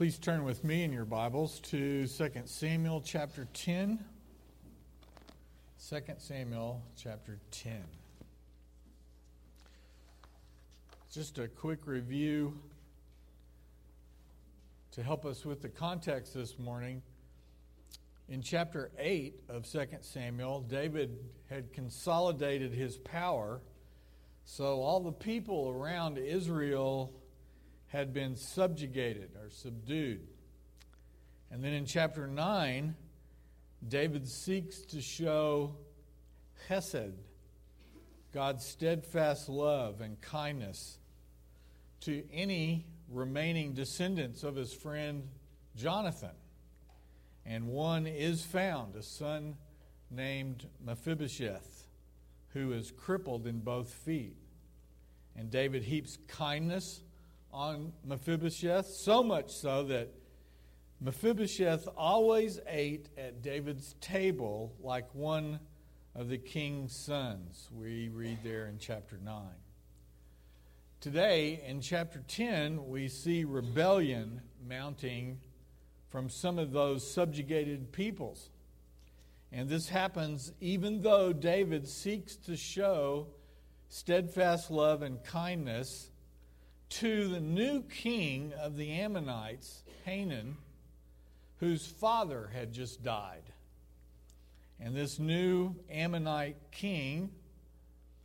Please turn with me in your Bibles to 2 Samuel chapter 10. 2 Samuel chapter 10. Just a quick review to help us with the context this morning. In chapter 8 of 2 Samuel, David had consolidated his power, so all the people around Israel had been subjugated or subdued. And then in chapter 9, David seeks to show Hesed, God's steadfast love and kindness, to any remaining descendants of his friend Jonathan. And one is found, a son named Mephibosheth, who is crippled in both feet. And David heaps kindness on Mephibosheth, so much so that Mephibosheth always ate at David's table like one of the king's sons. We read there in chapter 9. Today, in chapter 10, we see rebellion mounting from some of those subjugated peoples. And this happens even though David seeks to show steadfast love and kindness to the new king of the Ammonites, Hanan, whose father had just died. And this new Ammonite king,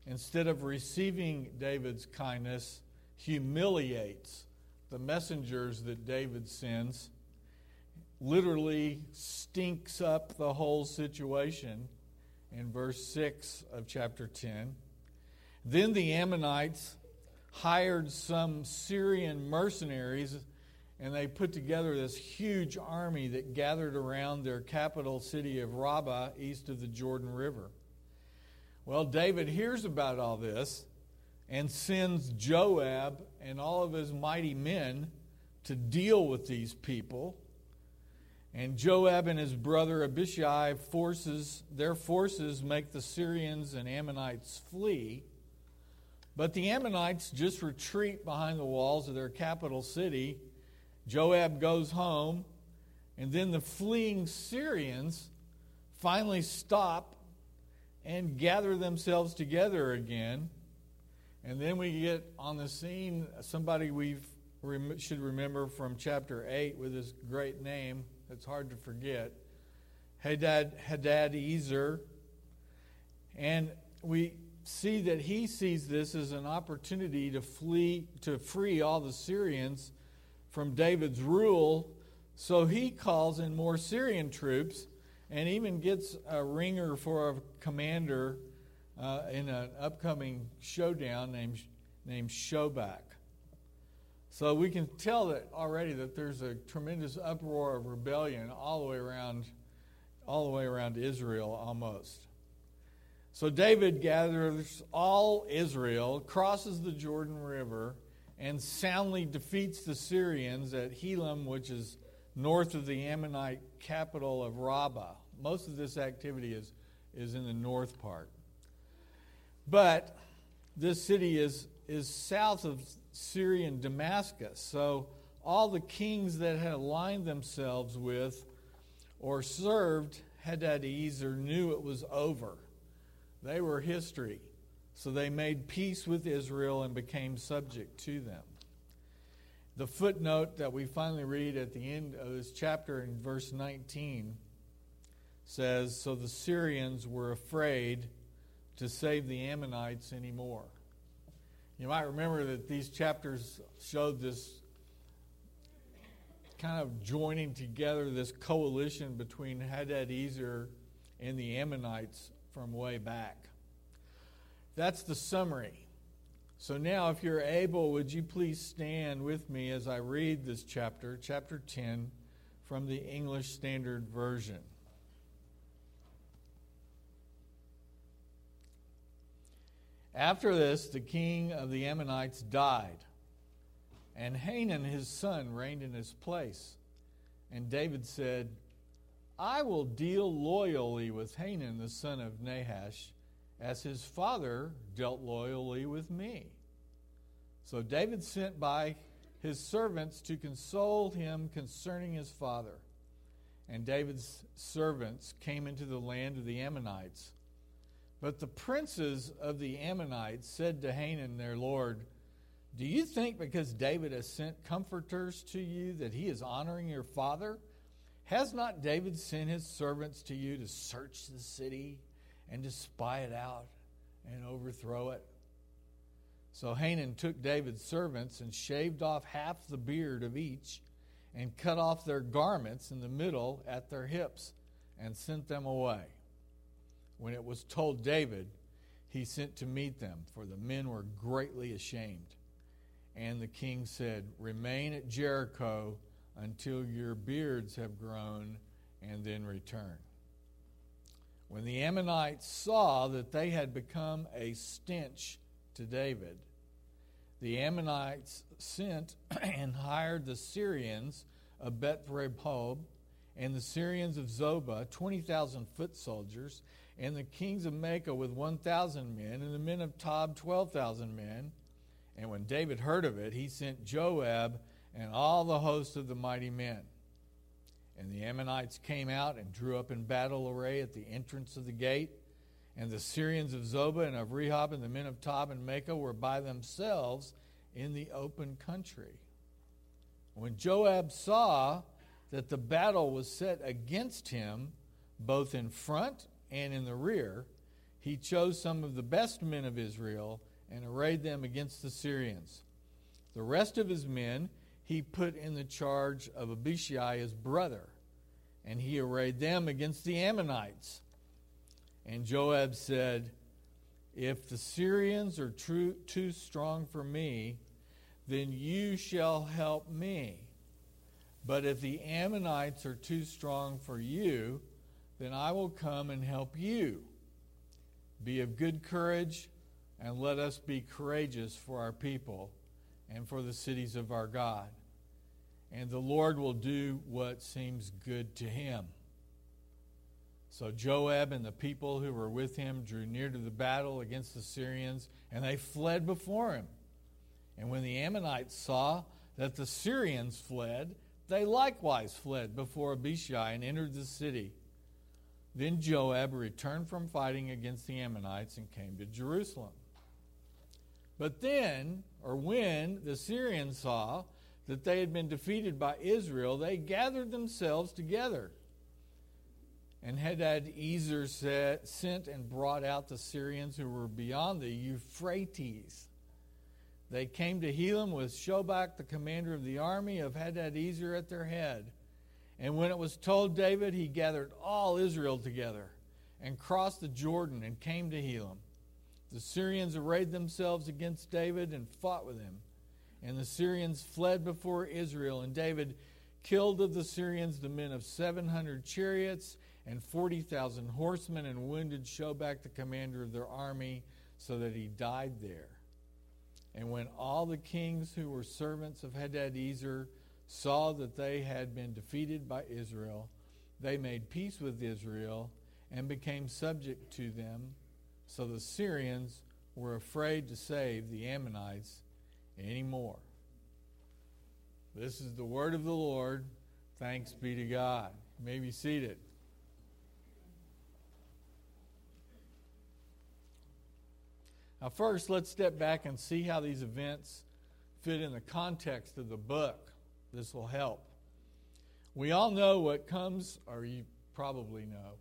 instead of receiving David's kindness, humiliates the messengers that David sends, literally stinks up the whole situation in verse 6 of chapter 10. Then the Ammonites hired some Syrian mercenaries and they put together this huge army that gathered around their capital city of Rabbah east of the Jordan River. Well, David hears about all this and sends Joab and all of his mighty men to deal with these people. And Joab and his brother Abishai forces their forces make the Syrians and Ammonites flee. But the Ammonites just retreat behind the walls of their capital city. Joab goes home, and then the fleeing Syrians finally stop and gather themselves together again. And then we get on the scene somebody we should remember from chapter 8 with his great name that's hard to forget Hadad, Hadadezer. And we see that he sees this as an opportunity to flee, to free all the Syrians from David's rule. So he calls in more Syrian troops and even gets a ringer for a commander uh, in an upcoming showdown named, named Shobach. So we can tell that already that there's a tremendous uproar of rebellion all the way around, all the way around Israel almost. So David gathers all Israel, crosses the Jordan River, and soundly defeats the Syrians at Helam, which is north of the Ammonite capital of Rabbah. Most of this activity is, is in the north part. But this city is, is south of Syrian Damascus. So all the kings that had aligned themselves with or served Hadadezer knew it was over. They were history. So they made peace with Israel and became subject to them. The footnote that we finally read at the end of this chapter in verse 19 says So the Syrians were afraid to save the Ammonites anymore. You might remember that these chapters showed this kind of joining together this coalition between Hadadezer and the Ammonites from way back. That's the summary. So now, if you're able, would you please stand with me as I read this chapter, chapter 10, from the English Standard Version. After this, the king of the Ammonites died, and Hanan his son reigned in his place. And David said, I will deal loyally with Hanan the son of Nahash, as his father dealt loyally with me. So David sent by his servants to console him concerning his father. And David's servants came into the land of the Ammonites. But the princes of the Ammonites said to Hanan their lord, Do you think because David has sent comforters to you that he is honoring your father? Has not David sent his servants to you to search the city and just spy it out and overthrow it? So Hanan took David's servants and shaved off half the beard of each and cut off their garments in the middle at their hips and sent them away. When it was told David, he sent to meet them, for the men were greatly ashamed. And the king said, Remain at Jericho until your beards have grown, and then return. When the Ammonites saw that they had become a stench to David, the Ammonites sent and hired the Syrians of Beth Rehob and the Syrians of Zobah, 20,000 foot soldiers, and the kings of Maacah with 1,000 men, and the men of Tob, 12,000 men. And when David heard of it, he sent Joab and all the host of the mighty men. And the Ammonites came out and drew up in battle array at the entrance of the gate and the Syrians of Zobah and of Rehob and the men of Tob and Maacah were by themselves in the open country. When Joab saw that the battle was set against him, both in front and in the rear, he chose some of the best men of Israel and arrayed them against the Syrians. The rest of his men he put in the charge of Abishai, his brother, and he arrayed them against the Ammonites. And Joab said, If the Syrians are true, too strong for me, then you shall help me. But if the Ammonites are too strong for you, then I will come and help you. Be of good courage, and let us be courageous for our people and for the cities of our God. And the Lord will do what seems good to him. So Joab and the people who were with him drew near to the battle against the Syrians, and they fled before him. And when the Ammonites saw that the Syrians fled, they likewise fled before Abishai and entered the city. Then Joab returned from fighting against the Ammonites and came to Jerusalem. But then, or when, the Syrians saw that they had been defeated by Israel, they gathered themselves together and Hadad Hadadezer sent and brought out the Syrians who were beyond the Euphrates. They came to Helam with Shobach, the commander of the army of Hadadezer, at their head. And when it was told David, he gathered all Israel together and crossed the Jordan and came to Helam. The Syrians arrayed themselves against David and fought with him. And the Syrians fled before Israel, and David killed of the Syrians the men of 700 chariots and 40,000 horsemen and wounded Shobach, the commander of their army, so that he died there. And when all the kings who were servants of Hadadezer saw that they had been defeated by Israel, they made peace with Israel and became subject to them. So the Syrians were afraid to save the Ammonites anymore. This is the word of the Lord. Thanks be to God. You may be seated. Now, first, let's step back and see how these events fit in the context of the book. This will help. We all know what comes, or you probably know,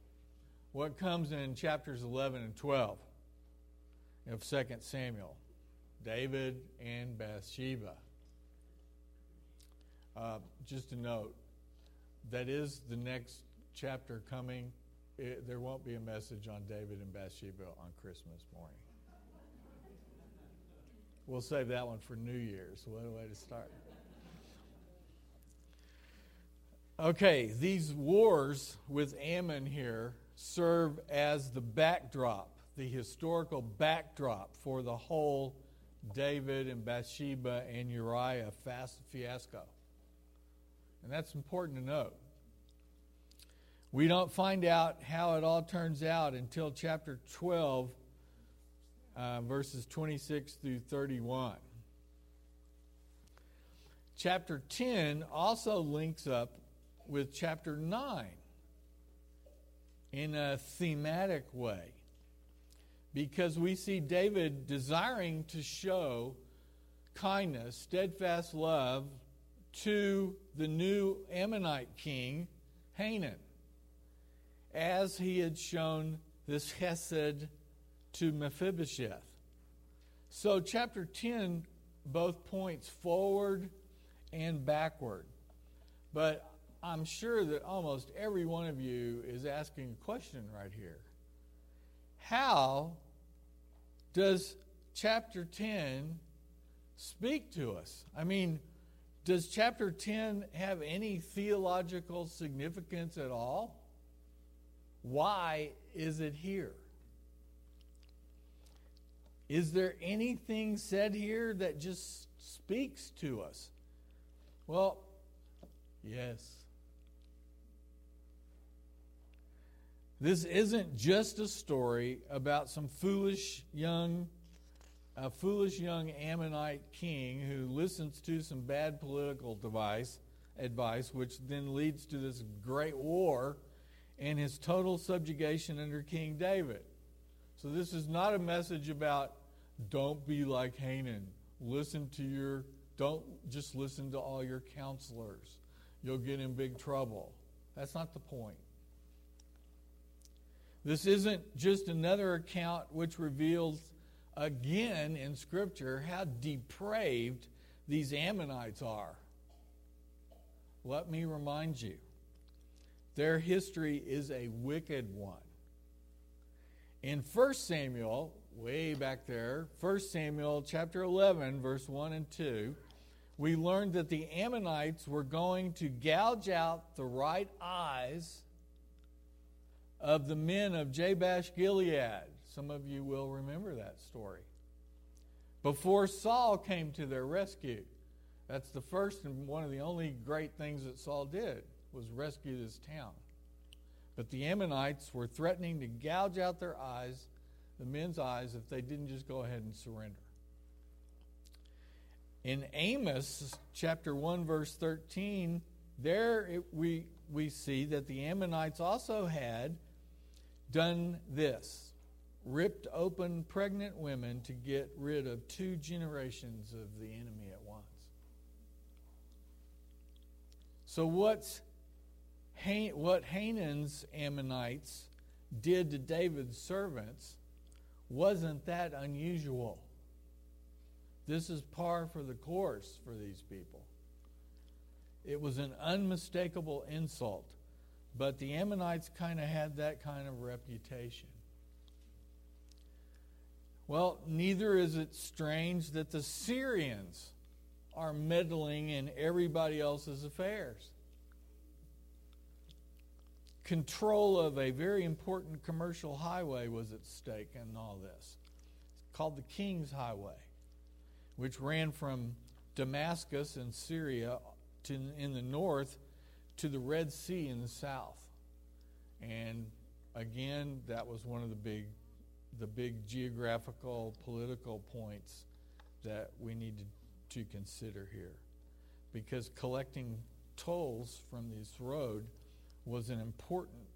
what comes in chapters 11 and 12 of 2 Samuel David and Bathsheba. Uh, just a note that is the next chapter coming. It, there won't be a message on David and Bathsheba on Christmas morning. We'll save that one for New Year's. What a way to start. Okay, these wars with Ammon here serve as the backdrop, the historical backdrop for the whole David and Bathsheba and Uriah fiasco. And that's important to note. We don't find out how it all turns out until chapter 12 uh, verses 26 through 31. chapter 10 also links up with chapter 9 in a thematic way because we see David desiring to show kindness, steadfast love to the new Ammonite king, Hanan, as he had shown this Hesed to Mephibosheth. So, chapter 10 both points forward and backward. But I'm sure that almost every one of you is asking a question right here. How does chapter 10 speak to us? I mean, does chapter 10 have any theological significance at all? Why is it here? Is there anything said here that just speaks to us? Well, yes. This isn't just a story about some foolish young a foolish young Ammonite king who listens to some bad political device, advice, which then leads to this great war and his total subjugation under King David. So, this is not a message about don't be like Hanan. Listen to your, don't just listen to all your counselors. You'll get in big trouble. That's not the point. This isn't just another account which reveals again in Scripture how depraved these Ammonites are. Let me remind you their history is a wicked one. In 1 Samuel, way back there, 1 Samuel chapter 11, verse 1 and 2, we learned that the Ammonites were going to gouge out the right eyes of the men of Jabesh Gilead. Some of you will remember that story. Before Saul came to their rescue, that's the first and one of the only great things that Saul did was rescue this town. But the Ammonites were threatening to gouge out their eyes, the men's eyes, if they didn't just go ahead and surrender. In Amos chapter 1 verse 13, there it, we we see that the Ammonites also had done this ripped open pregnant women to get rid of two generations of the enemy at once. So, what's what Hanan's Ammonites did to David's servants wasn't that unusual. This is par for the course for these people. It was an unmistakable insult. But the Ammonites kind of had that kind of reputation. Well, neither is it strange that the Syrians are meddling in everybody else's affairs. Control of a very important commercial highway was at stake in all this. It's called the King's Highway, which ran from Damascus in Syria to, in the north to the Red Sea in the south. And again, that was one of the big the big geographical political points that we need to, to consider here. Because collecting tolls from this road was an important,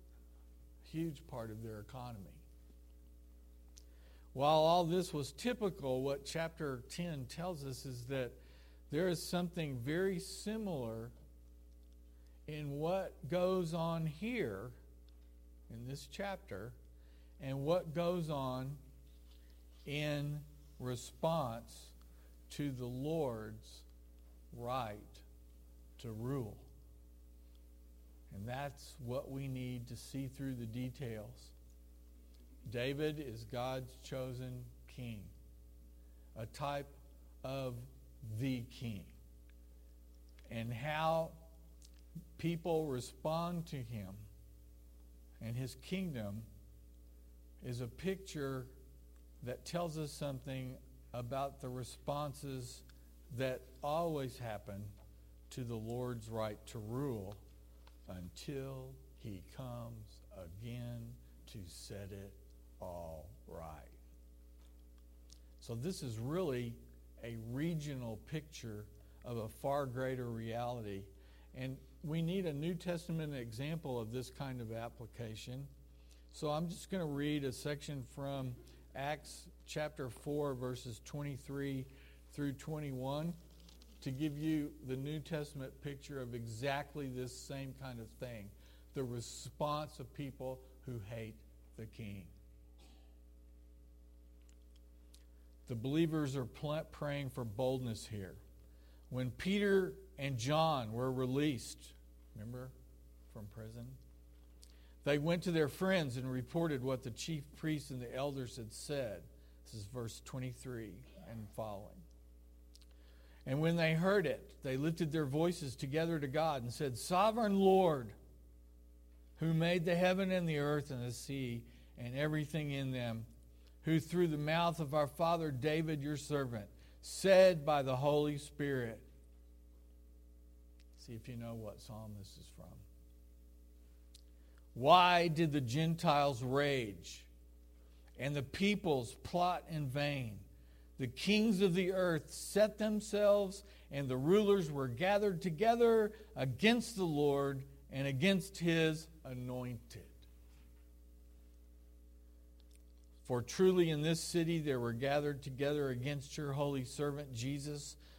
huge part of their economy. While all this was typical, what chapter 10 tells us is that there is something very similar in what goes on here in this chapter and what goes on in response to the Lord's right to rule. And that's what we need to see through the details. David is God's chosen king, a type of the king. And how people respond to him and his kingdom is a picture that tells us something about the responses that always happen to the Lord's right to rule until he comes again to set it all right. So, this is really a regional picture of a far greater reality. And we need a New Testament example of this kind of application. So I'm just going to read a section from Acts chapter 4, verses 23 through 21 to give you the New Testament picture of exactly this same kind of thing the response of people who hate the king. The believers are praying for boldness here. When Peter and John were released, remember, from prison, they went to their friends and reported what the chief priests and the elders had said. This is verse 23 and following. And when they heard it, they lifted their voices together to God and said, Sovereign Lord, who made the heaven and the earth and the sea and everything in them, who through the mouth of our father David, your servant, said by the Holy Spirit. See if you know what psalm this is from. Why did the Gentiles rage and the peoples plot in vain? The kings of the earth set themselves, and the rulers were gathered together against the Lord and against his anointed. For truly in this city there were gathered together against your holy servant Jesus,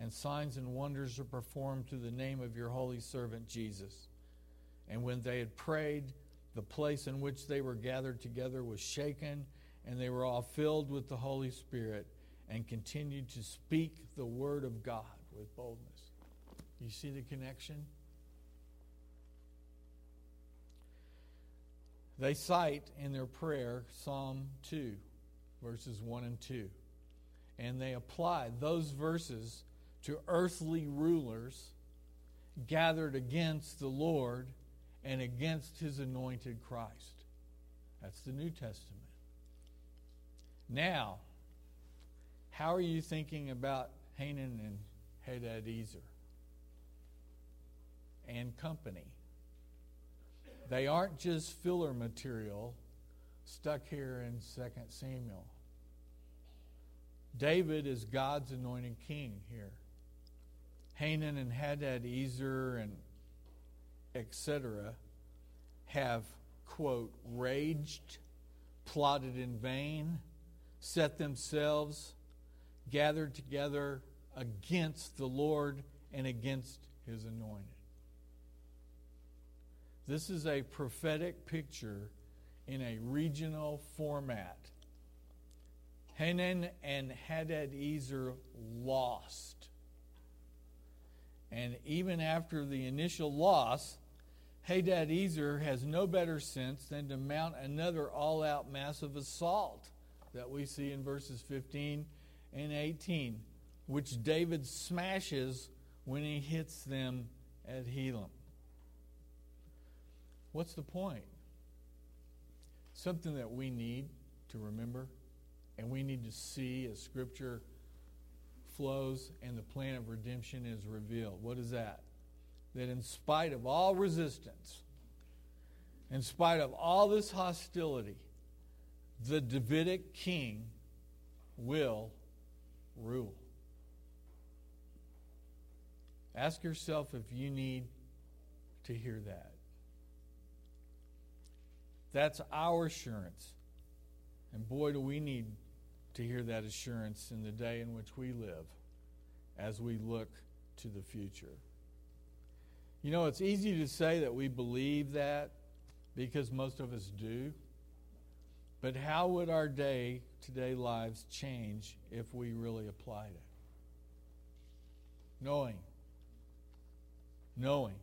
and signs and wonders are performed through the name of your holy servant Jesus. And when they had prayed, the place in which they were gathered together was shaken, and they were all filled with the Holy Spirit and continued to speak the word of God with boldness. You see the connection? They cite in their prayer Psalm 2, verses 1 and 2. And they apply those verses to earthly rulers gathered against the Lord and against his anointed Christ. That's the New Testament. Now, how are you thinking about Hanan and Hadadezer and company? They aren't just filler material stuck here in 2 Samuel. David is God's anointed king here. Hanan and Hadadezer and etc. have, quote, raged, plotted in vain, set themselves, gathered together against the Lord and against his anointed. This is a prophetic picture in a regional format. Hanan and Hadadezer lost. And even after the initial loss, Hadadezer has no better sense than to mount another all out massive assault that we see in verses 15 and 18, which David smashes when he hits them at Helam. What's the point? Something that we need to remember and we need to see as Scripture flows and the plan of redemption is revealed. What is that? That in spite of all resistance, in spite of all this hostility, the Davidic king will rule. Ask yourself if you need to hear that. That's our assurance. And boy, do we need to hear that assurance in the day in which we live as we look to the future. You know, it's easy to say that we believe that because most of us do. But how would our day to day lives change if we really applied it? Knowing, knowing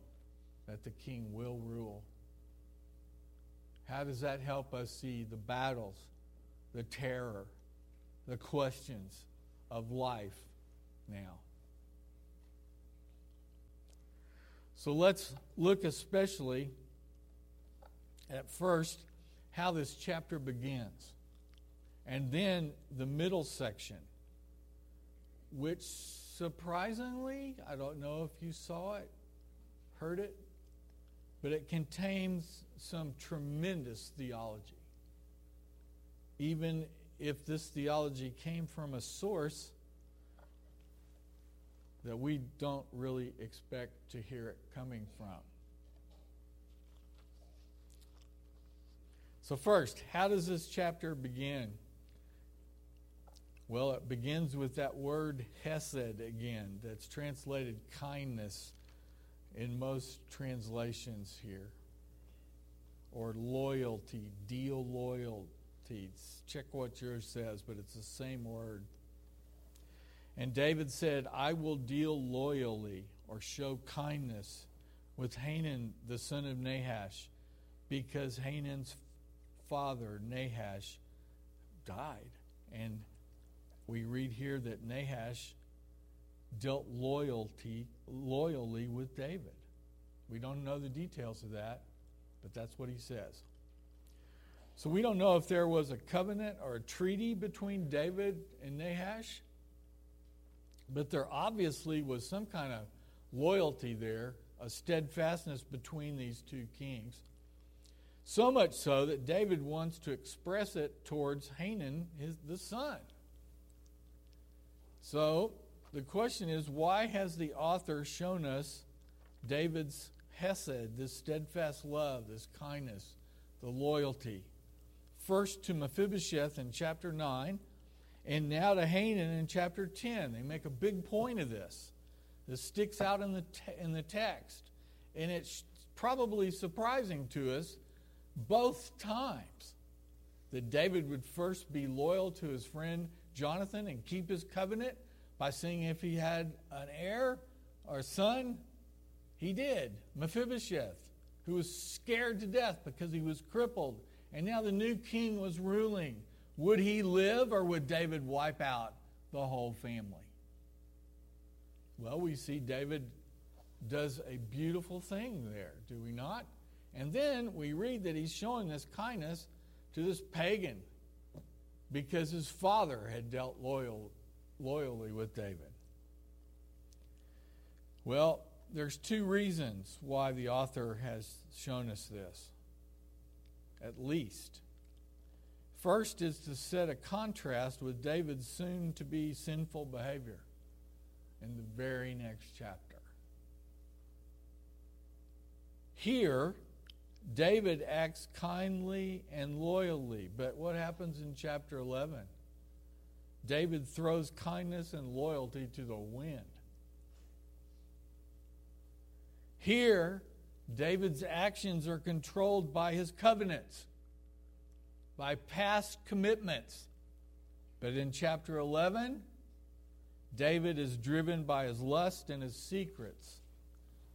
that the king will rule how does that help us see the battles, the terror, the questions of life now? So let's look especially at first how this chapter begins, and then the middle section, which surprisingly, I don't know if you saw it, heard it, but it contains some tremendous theology. Even if this theology came from a source that we don't really expect to hear it coming from. So, first, how does this chapter begin? Well, it begins with that word hesed again, that's translated kindness in most translations here, or loyalty, deal Check what yours says, but it's the same word. And David said, I will deal loyally or show kindness with Hanan, the son of Nahash, because Hanan's father, Nahash, died. And we read here that Nahash dealt loyalty loyally with David. We don't know the details of that, but that's what he says. So we don't know if there was a covenant or a treaty between David and Nahash, but there obviously was some kind of loyalty there, a steadfastness between these two kings. So much so that David wants to express it towards Hanan, his, the son. So the question is why has the author shown us David's hesed, this steadfast love, this kindness, the loyalty? First to Mephibosheth in chapter 9, and now to Hanan in chapter 10. They make a big point of this. This sticks out in the, te- in the text. And it's probably surprising to us both times that David would first be loyal to his friend Jonathan and keep his covenant by seeing if he had an heir or son. He did. Mephibosheth, who was scared to death because he was crippled, and now the new king was ruling. Would he live or would David wipe out the whole family? Well, we see David does a beautiful thing there, do we not? And then we read that he's showing this kindness to this pagan because his father had dealt loyal, loyally with David. Well, there's two reasons why the author has shown us this, at least. First is to set a contrast with David's soon to be sinful behavior in the very next chapter. Here, David acts kindly and loyally, but what happens in chapter 11? David throws kindness and loyalty to the wind. Here, David's actions are controlled by his covenants, by past commitments. But in chapter 11, David is driven by his lust and his secrets.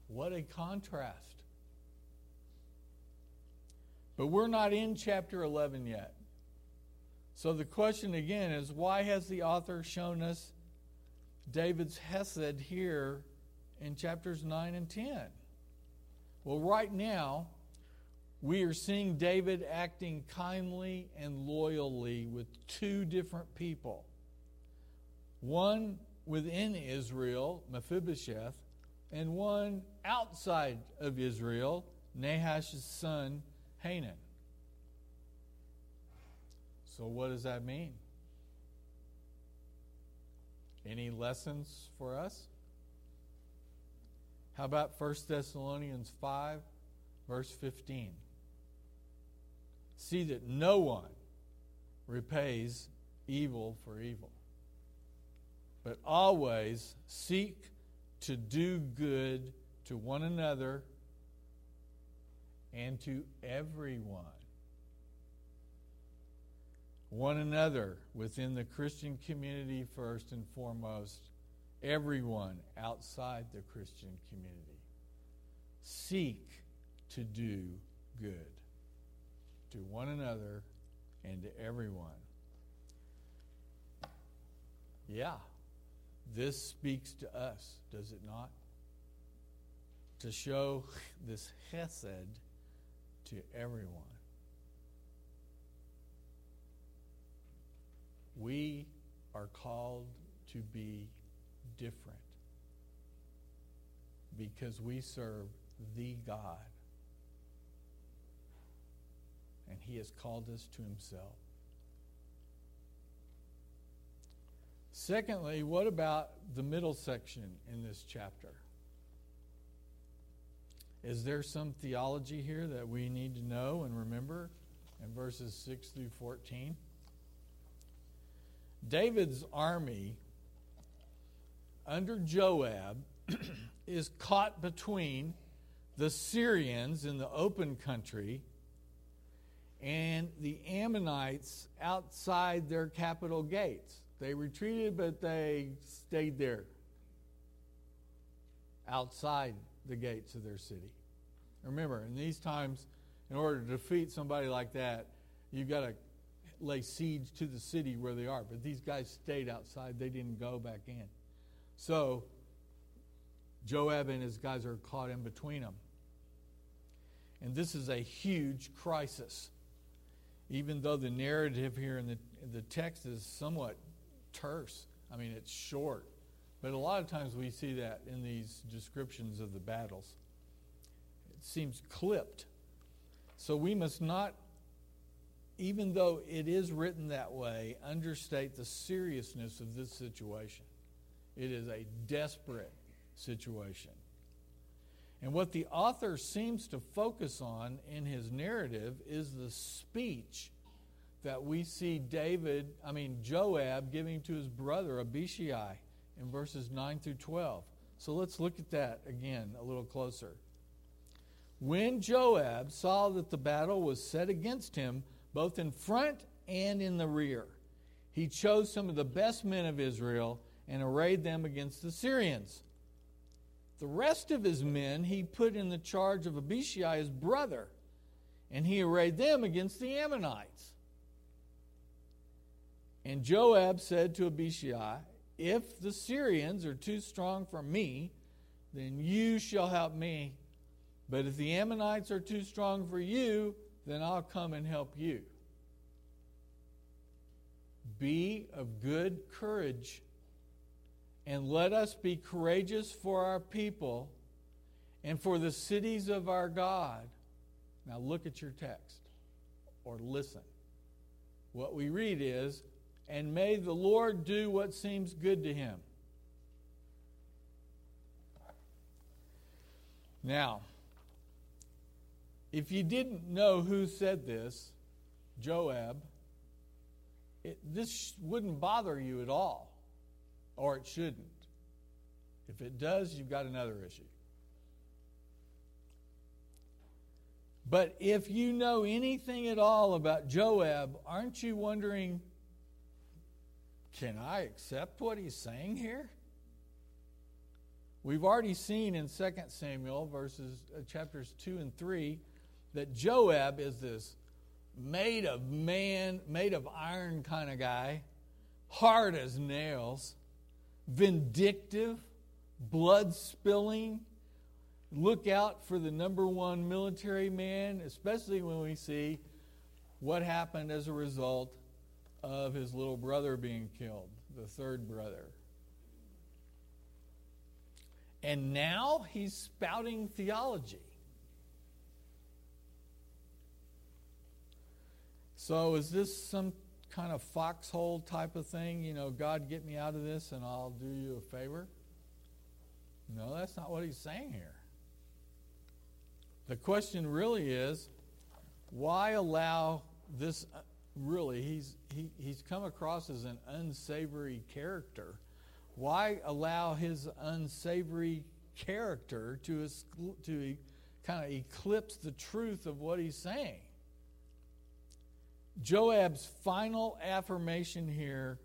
What a contrast. But we're not in chapter 11 yet. So the question again is why has the author shown us David's Hesed here in chapters 9 and 10? Well, right now, we are seeing David acting kindly and loyally with two different people. One within Israel, Mephibosheth, and one outside of Israel, Nahash's son, Hanan. So, what does that mean? Any lessons for us? How about 1 Thessalonians 5, verse 15? See that no one repays evil for evil, but always seek to do good to one another and to everyone. One another within the Christian community, first and foremost, everyone outside the Christian community. Seek to do good to one another and to everyone. Yeah, this speaks to us, does it not? to show this chesed to everyone. We are called to be different because we serve the God. And He has called us to Himself. Secondly, what about the middle section in this chapter? Is there some theology here that we need to know and remember in verses 6 through 14? David's army under Joab is caught between the Syrians in the open country and the Ammonites outside their capital gates. They retreated, but they stayed there outside the gates of their city. Remember, in these times, in order to defeat somebody like that, you've got to lay siege to the city where they are. But these guys stayed outside, they didn't go back in. So, Joab and his guys are caught in between them. And this is a huge crisis. Even though the narrative here in the, in the text is somewhat terse, I mean, it's short. But a lot of times we see that in these descriptions of the battles. It seems clipped. So we must not, even though it is written that way, understate the seriousness of this situation. It is a desperate situation. And what the author seems to focus on in his narrative is the speech that we see David, I mean, Joab giving to his brother Abishai in verses 9 through 12. So let's look at that again a little closer. When Joab saw that the battle was set against him, both in front and in the rear, he chose some of the best men of Israel and arrayed them against the Syrians. The rest of his men he put in the charge of Abishai, his brother, and he arrayed them against the Ammonites. And Joab said to Abishai, If the Syrians are too strong for me, then you shall help me. But if the Ammonites are too strong for you, then I'll come and help you. Be of good courage, and let us be courageous for our people and for the cities of our God. Now look at your text or listen. What we read is, and may the Lord do what seems good to him. Now, if you didn't know who said this, Joab, it, this wouldn't bother you at all, or it shouldn't. If it does, you've got another issue. But if you know anything at all about Joab, aren't you wondering can I accept what he's saying here? We've already seen in 2 Samuel verses uh, chapters 2 and 3 that Joab is this made of man, made of iron kind of guy, hard as nails, vindictive, blood spilling. Look out for the number one military man, especially when we see what happened as a result of his little brother being killed, the third brother. And now he's spouting theology. So, is this some kind of foxhole type of thing? You know, God, get me out of this and I'll do you a favor? No, that's not what he's saying here. The question really is why allow this uh, really, he's, he, he's come across as an unsavory character. Why allow his unsavory character to, to kind of eclipse the truth of what he's saying? Joab's final affirmation here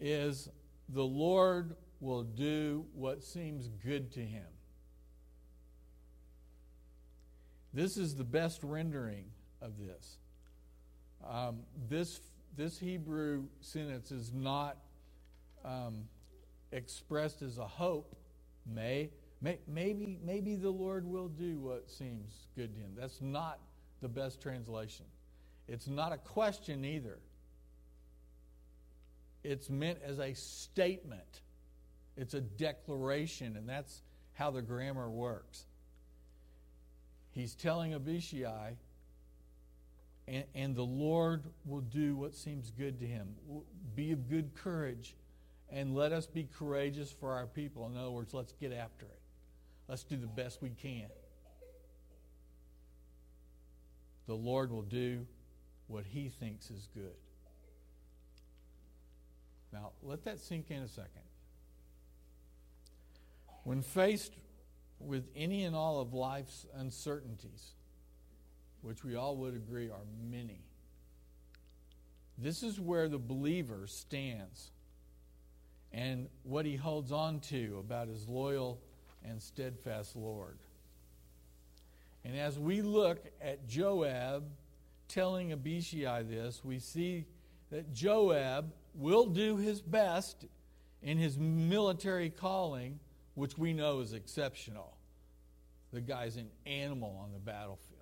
is the Lord will do what seems good to him. This is the best rendering of this. Um, this, this Hebrew sentence is not um, expressed as a hope, may, Maybe, maybe the Lord will do what seems good to him. That's not the best translation. It's not a question either. It's meant as a statement, it's a declaration, and that's how the grammar works. He's telling Abishai, and, and the Lord will do what seems good to him. Be of good courage, and let us be courageous for our people. In other words, let's get after it. Let's do the best we can. The Lord will do what he thinks is good. Now, let that sink in a second. When faced with any and all of life's uncertainties, which we all would agree are many, this is where the believer stands and what he holds on to about his loyal and steadfast Lord. And as we look at Joab telling Abishai this, we see that Joab will do his best in his military calling, which we know is exceptional. The guy's an animal on the battlefield.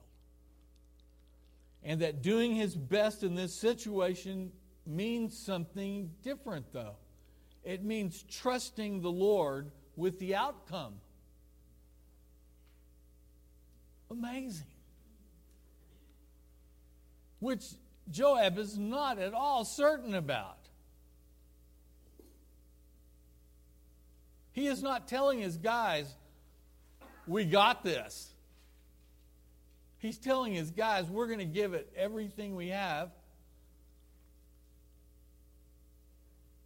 And that doing his best in this situation means something different, though. It means trusting the Lord with the outcome. Amazing. Which Joab is not at all certain about. He is not telling his guys, we got this. He's telling his guys, we're going to give it everything we have.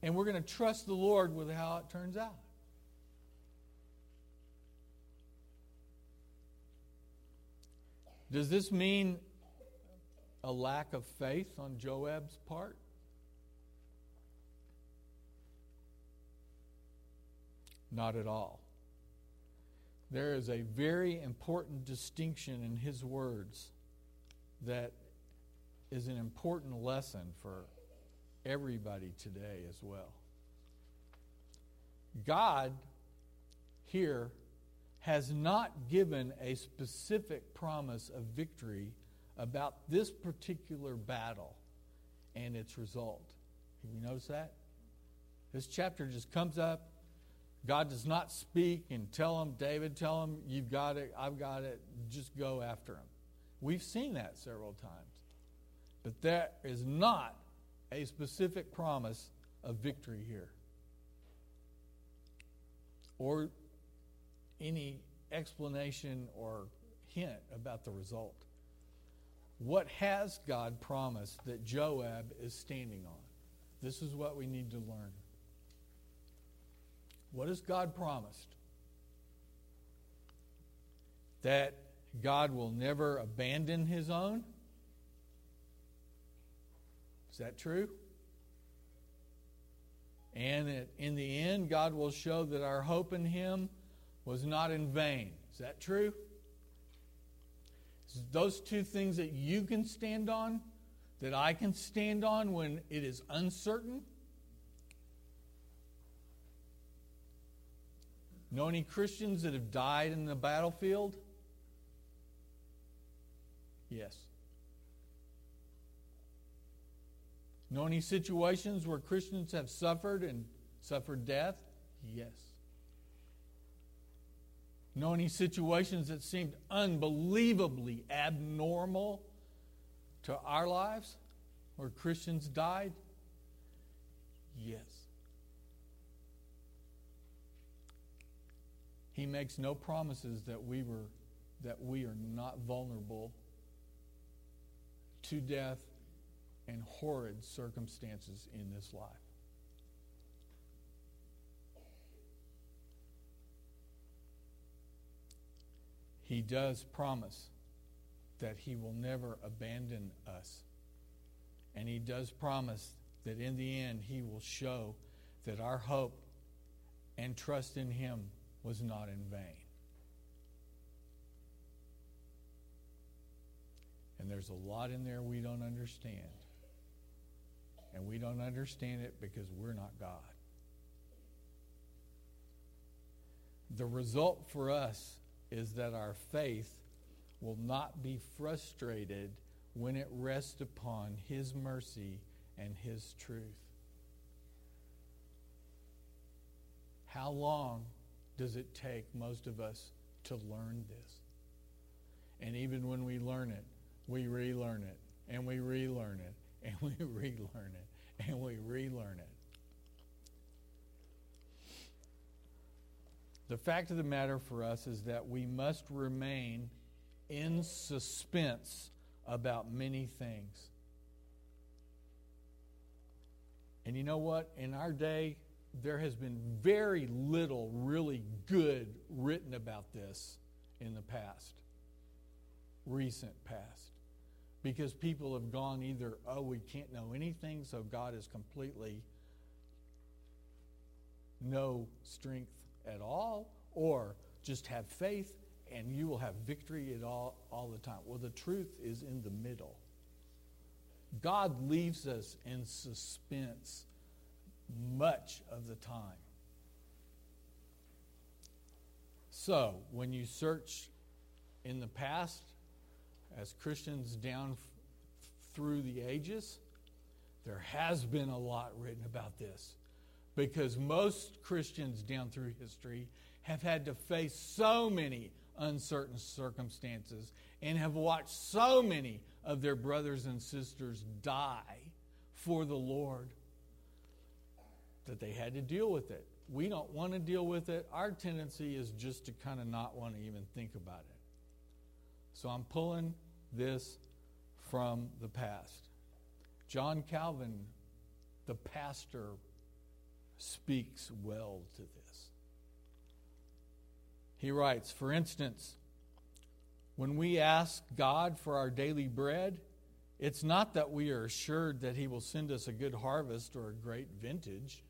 And we're going to trust the Lord with how it turns out. Does this mean a lack of faith on Joab's part? Not at all. There is a very important distinction in his words that is an important lesson for everybody today as well. God here has not given a specific promise of victory about this particular battle and its result. You noticed that? This chapter just comes up. God does not speak and tell him, David, tell him, you've got it, I've got it, just go after him. We've seen that several times. But there is not a specific promise of victory here. Or any explanation or hint about the result. What has God promised that Joab is standing on? This is what we need to learn. What has God promised? That God will never abandon his own? Is that true? And in the end, God will show that our hope in him was not in vain. Is that true? Those two things that you can stand on, that I can stand on when it is uncertain? Know any Christians that have died in the battlefield? Yes. Know any situations where Christians have suffered and suffered death? Yes. Know any situations that seemed unbelievably abnormal to our lives where Christians died? Yes. He makes no promises that we were that we are not vulnerable to death and horrid circumstances in this life. He does promise that He will never abandon us. And He does promise that in the end He will show that our hope and trust in Him was not in vain. And there's a lot in there we don't understand. And we don't understand it because we're not God. The result for us is that our faith will not be frustrated when it rests upon His mercy and His truth. How long does it take most of us to learn this? And even when we learn it, we relearn it, and we relearn it, and we relearn it, and we relearn it. The fact of the matter for us is that we must remain in suspense about many things. And you know what? In our day, there has been very little really good written about this in the past, recent past. Because people have gone either, oh, we can't know anything, so God is completely no strength at all, or just have faith and you will have victory at all, all the time. Well, the truth is in the middle. God leaves us in suspense much of the time. So, when you search in the past, as Christians down f- through the ages, there has been a lot written about this because most Christians down through history have had to face so many uncertain circumstances and have watched so many of their brothers and sisters die for the Lord that they had to deal with it. We don't want to deal with it. Our tendency is just to kind of not want to even think about it. So I'm pulling this from the past. John Calvin, the pastor, speaks well to this. He writes, for instance, when we ask God for our daily bread, it's not that we are assured that He will send us a good harvest or a great vintage.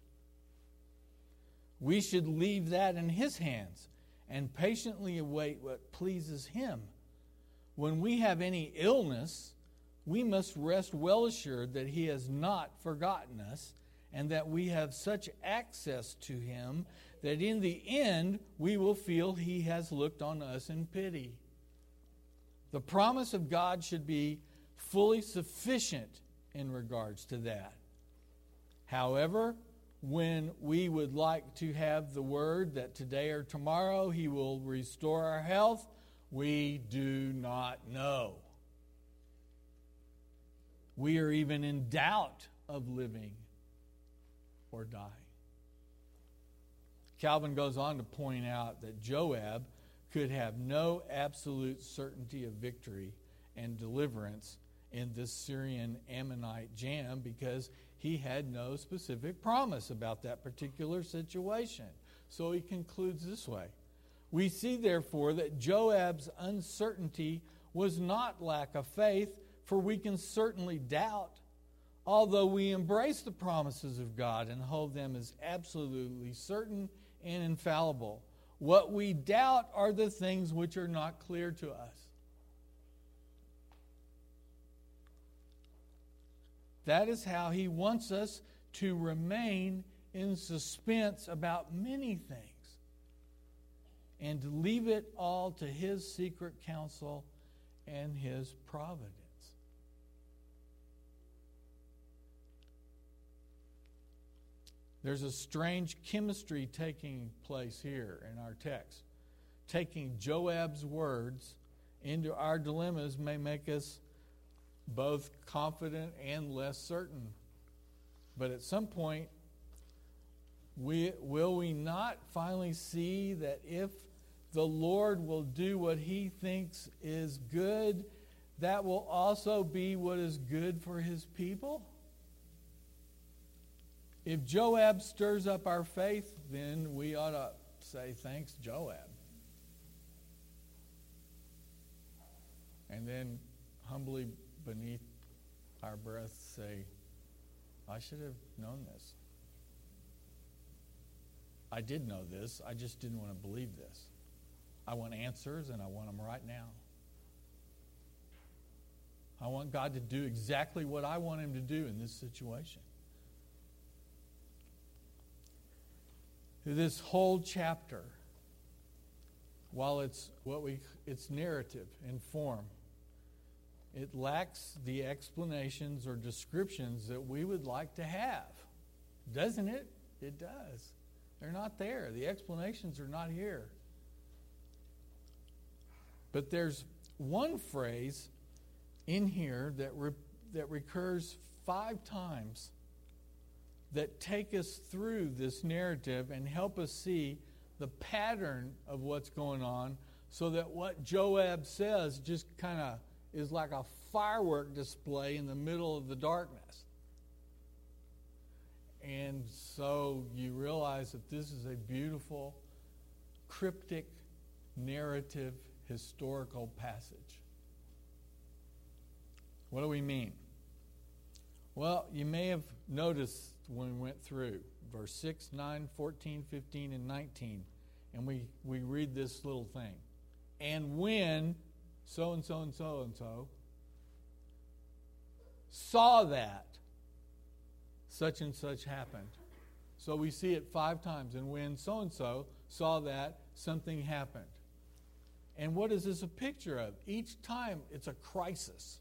We should leave that in His hands and patiently await what pleases Him. When we have any illness, we must rest well assured that He has not forgotten us and that we have such access to Him that in the end we will feel He has looked on us in pity. The promise of God should be fully sufficient in regards to that. However, when we would like to have the word that today or tomorrow He will restore our health, we do not know. We are even in doubt of living or die. Calvin goes on to point out that Joab could have no absolute certainty of victory and deliverance in this Syrian Ammonite jam because he had no specific promise about that particular situation. So he concludes this way We see, therefore, that Joab's uncertainty was not lack of faith, for we can certainly doubt, although we embrace the promises of God and hold them as absolutely certain and infallible. What we doubt are the things which are not clear to us. That is how he wants us to remain in suspense about many things and leave it all to his secret counsel and his providence. There's a strange chemistry taking place here in our text. Taking Joab's words into our dilemmas may make us both confident and less certain. But at some point, we, will we not finally see that if the Lord will do what he thinks is good, that will also be what is good for his people? If Joab stirs up our faith, then we ought to say, Thanks, Joab. And then humbly beneath our breath say, I should have known this. I did know this. I just didn't want to believe this. I want answers, and I want them right now. I want God to do exactly what I want Him to do in this situation. This whole chapter while it's what we it's narrative in form, it lacks the explanations or descriptions that we would like to have. Doesn't it? It does. They're not there. The explanations are not here. But there's one phrase in here that, re- that recurs five times that take us through this narrative and help us see the pattern of what's going on so that what Joab says just kind of is like a firework display in the middle of the darkness. And so you realize that this is a beautiful, cryptic, narrative, historical passage. What do we mean? Well, you may have noticed when we went through verse 6, 9, 14, 15, and 19, and we, we read this little thing. And when so and so and so and so saw that, such and such happened. So we see it five times. And when so and so saw that, something happened. And what is this a picture of? Each time it's a crisis.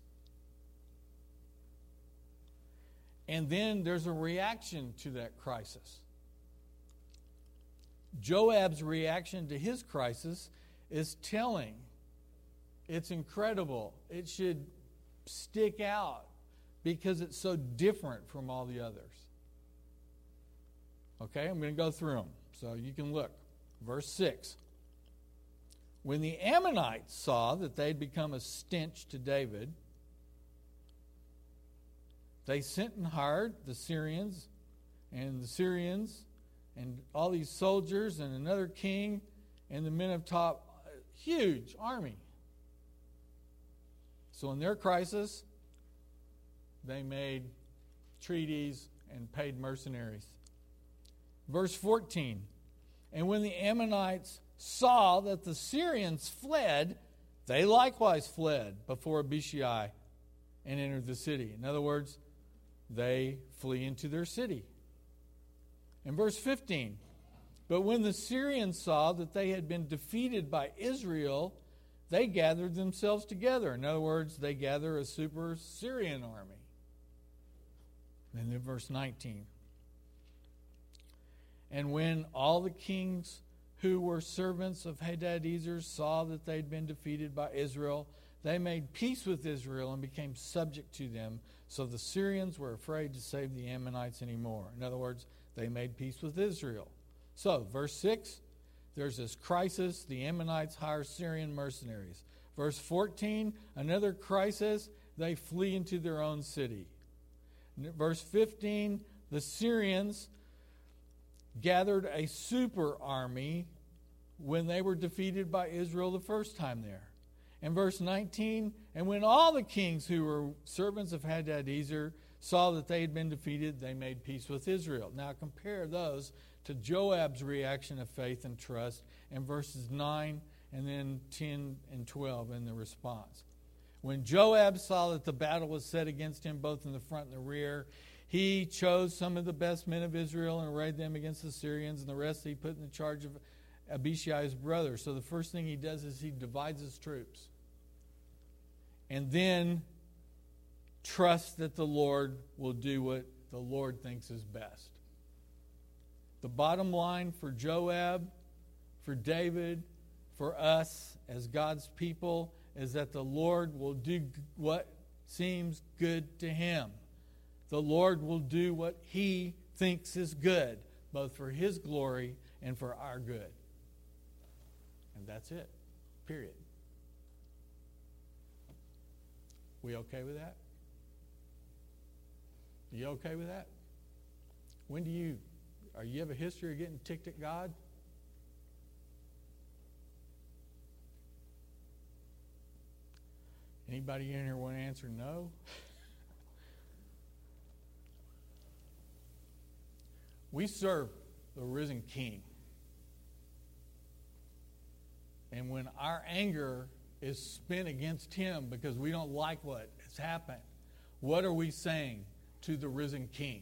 And then there's a reaction to that crisis. Joab's reaction to his crisis is telling. It's incredible. It should stick out because it's so different from all the others. Okay, I'm going to go through them so you can look. Verse 6. When the Ammonites saw that they'd become a stench to David, they sent and hired the Syrians and the Syrians and all these soldiers and another king and the men of Tob, huge army. So in their crisis, they made treaties and paid mercenaries. Verse 14 And when the Ammonites saw that the Syrians fled, they likewise fled before Abishai and entered the city. In other words, they flee into their city. In verse 15, but when the Syrians saw that they had been defeated by Israel, they gathered themselves together. In other words, they gather a super Syrian army. And then verse 19. And when all the kings who were servants of Hadadezer saw that they'd been defeated by Israel, they made peace with Israel and became subject to them. So the Syrians were afraid to save the Ammonites anymore. In other words, they made peace with Israel. So, verse 6, there's this crisis. The Ammonites hire Syrian mercenaries. Verse 14, another crisis. They flee into their own city. Verse 15 the Syrians gathered a super army when they were defeated by Israel the first time there. And verse 19, and when all the kings who were servants of Hadadezer saw that they had been defeated, they made peace with Israel. Now compare those to Joab's reaction of faith and trust in verses 9 and then 10 and 12 in the response. When Joab saw that the battle was set against him both in the front and the rear, he chose some of the best men of Israel and arrayed them against the Syrians, and the rest he put in the charge of Abishai's brother. So the first thing he does is he divides his troops. And then trust that the Lord will do what the Lord thinks is best. The bottom line for Joab, for David, for us as God's people is that the Lord will do what seems good to him. The Lord will do what he thinks is good, both for his glory and for our good. And that's it. Period. We okay with that? You okay with that? When do you are you have a history of getting ticked at God? Anybody in here want to answer no? we serve the risen King. And when our anger is spent against him because we don't like what has happened, what are we saying to the risen King?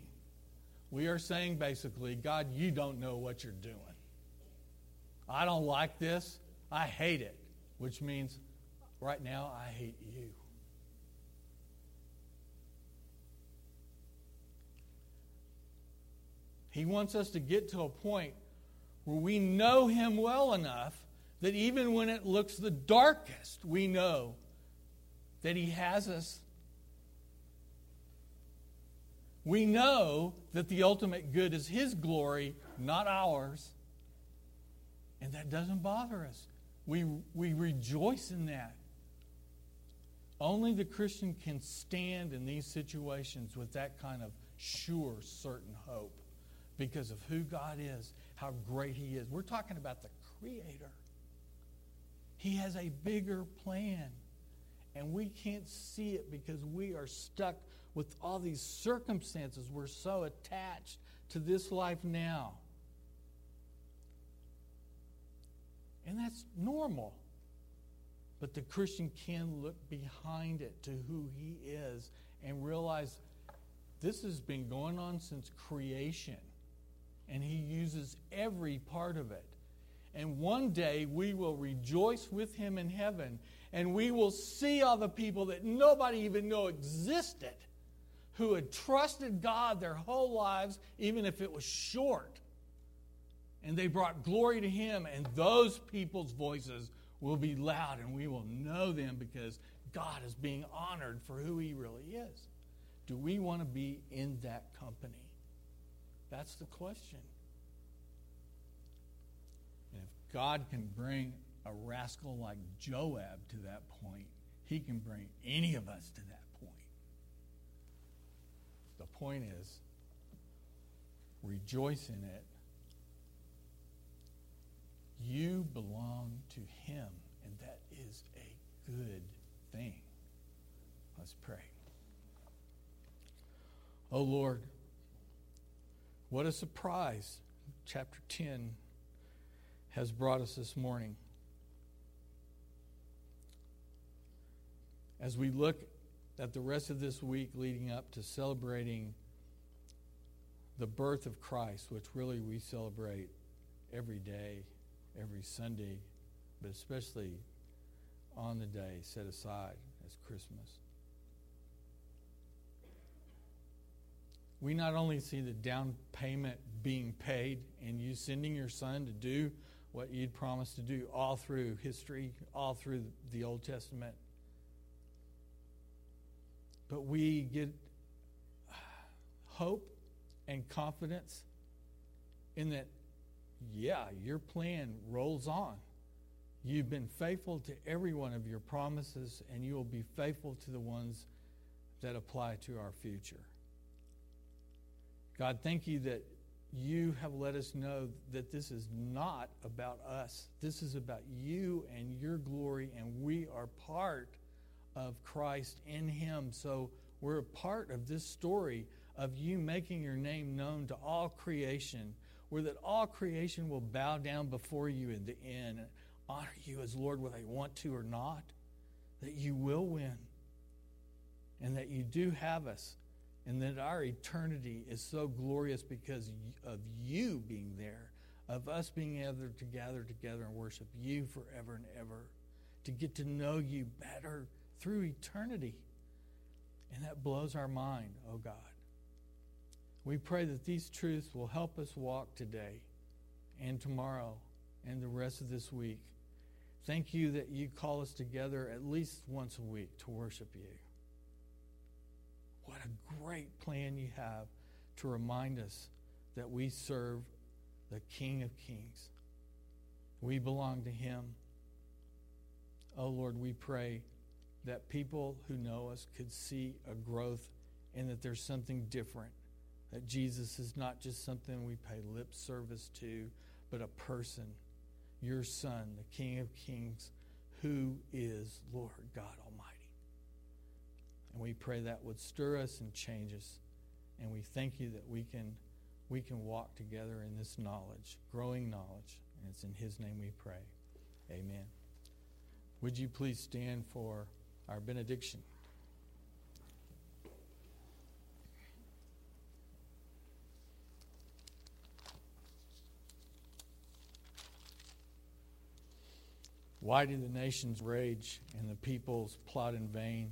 We are saying basically, God, you don't know what you're doing. I don't like this. I hate it, which means right now I hate you. He wants us to get to a point where we know Him well enough that even when it looks the darkest, we know that He has us. We know that the ultimate good is His glory, not ours. And that doesn't bother us. We, we rejoice in that. Only the Christian can stand in these situations with that kind of sure, certain hope because of who God is, how great He is. We're talking about the Creator. He has a bigger plan, and we can't see it because we are stuck with all these circumstances. We're so attached to this life now. And that's normal. But the Christian can look behind it to who he is and realize this has been going on since creation and He uses every part of it. And one day we will rejoice with Him in heaven, and we will see all the people that nobody even knew existed who had trusted God their whole lives, even if it was short. And they brought glory to Him, and those people's voices will be loud, and we will know them because God is being honored for who He really is. Do we want to be in that company? That's the question. And if God can bring a rascal like Joab to that point, he can bring any of us to that point. The point is, rejoice in it. You belong to him, and that is a good thing. Let's pray. Oh Lord, what a surprise chapter 10 has brought us this morning. As we look at the rest of this week leading up to celebrating the birth of Christ, which really we celebrate every day, every Sunday, but especially on the day set aside as Christmas. we not only see the down payment being paid and you sending your son to do what you'd promised to do all through history, all through the Old Testament, but we get hope and confidence in that, yeah, your plan rolls on. You've been faithful to every one of your promises, and you will be faithful to the ones that apply to our future. God, thank you that you have let us know that this is not about us. This is about you and your glory, and we are part of Christ in Him. So we're a part of this story of you making your name known to all creation, where that all creation will bow down before you in the end and honor you as Lord, whether they want to or not, that you will win, and that you do have us and that our eternity is so glorious because of you being there, of us being able to gather together and worship you forever and ever, to get to know you better through eternity. And that blows our mind, oh God. We pray that these truths will help us walk today and tomorrow and the rest of this week. Thank you that you call us together at least once a week to worship you. What a great plan you have to remind us that we serve the King of Kings. We belong to Him. Oh Lord, we pray that people who know us could see a growth and that there's something different. That Jesus is not just something we pay lip service to, but a person, your Son, the King of Kings, who is Lord God. And we pray that would stir us and change us. And we thank you that we can, we can walk together in this knowledge, growing knowledge. And it's in His name we pray. Amen. Would you please stand for our benediction? Why do the nations rage and the peoples plot in vain?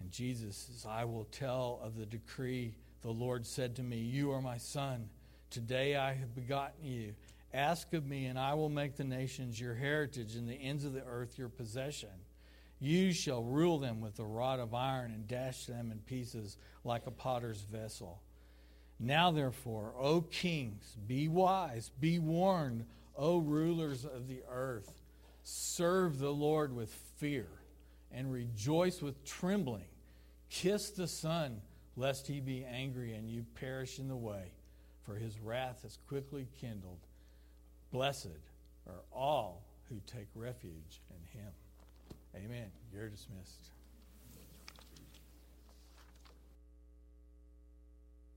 And Jesus says, I will tell of the decree the Lord said to me, You are my son. Today I have begotten you. Ask of me, and I will make the nations your heritage and the ends of the earth your possession. You shall rule them with a rod of iron and dash them in pieces like a potter's vessel. Now, therefore, O kings, be wise, be warned, O rulers of the earth. Serve the Lord with fear and rejoice with trembling. Kiss the Son, lest he be angry and you perish in the way, for his wrath is quickly kindled. Blessed are all who take refuge in him. Amen. You're dismissed.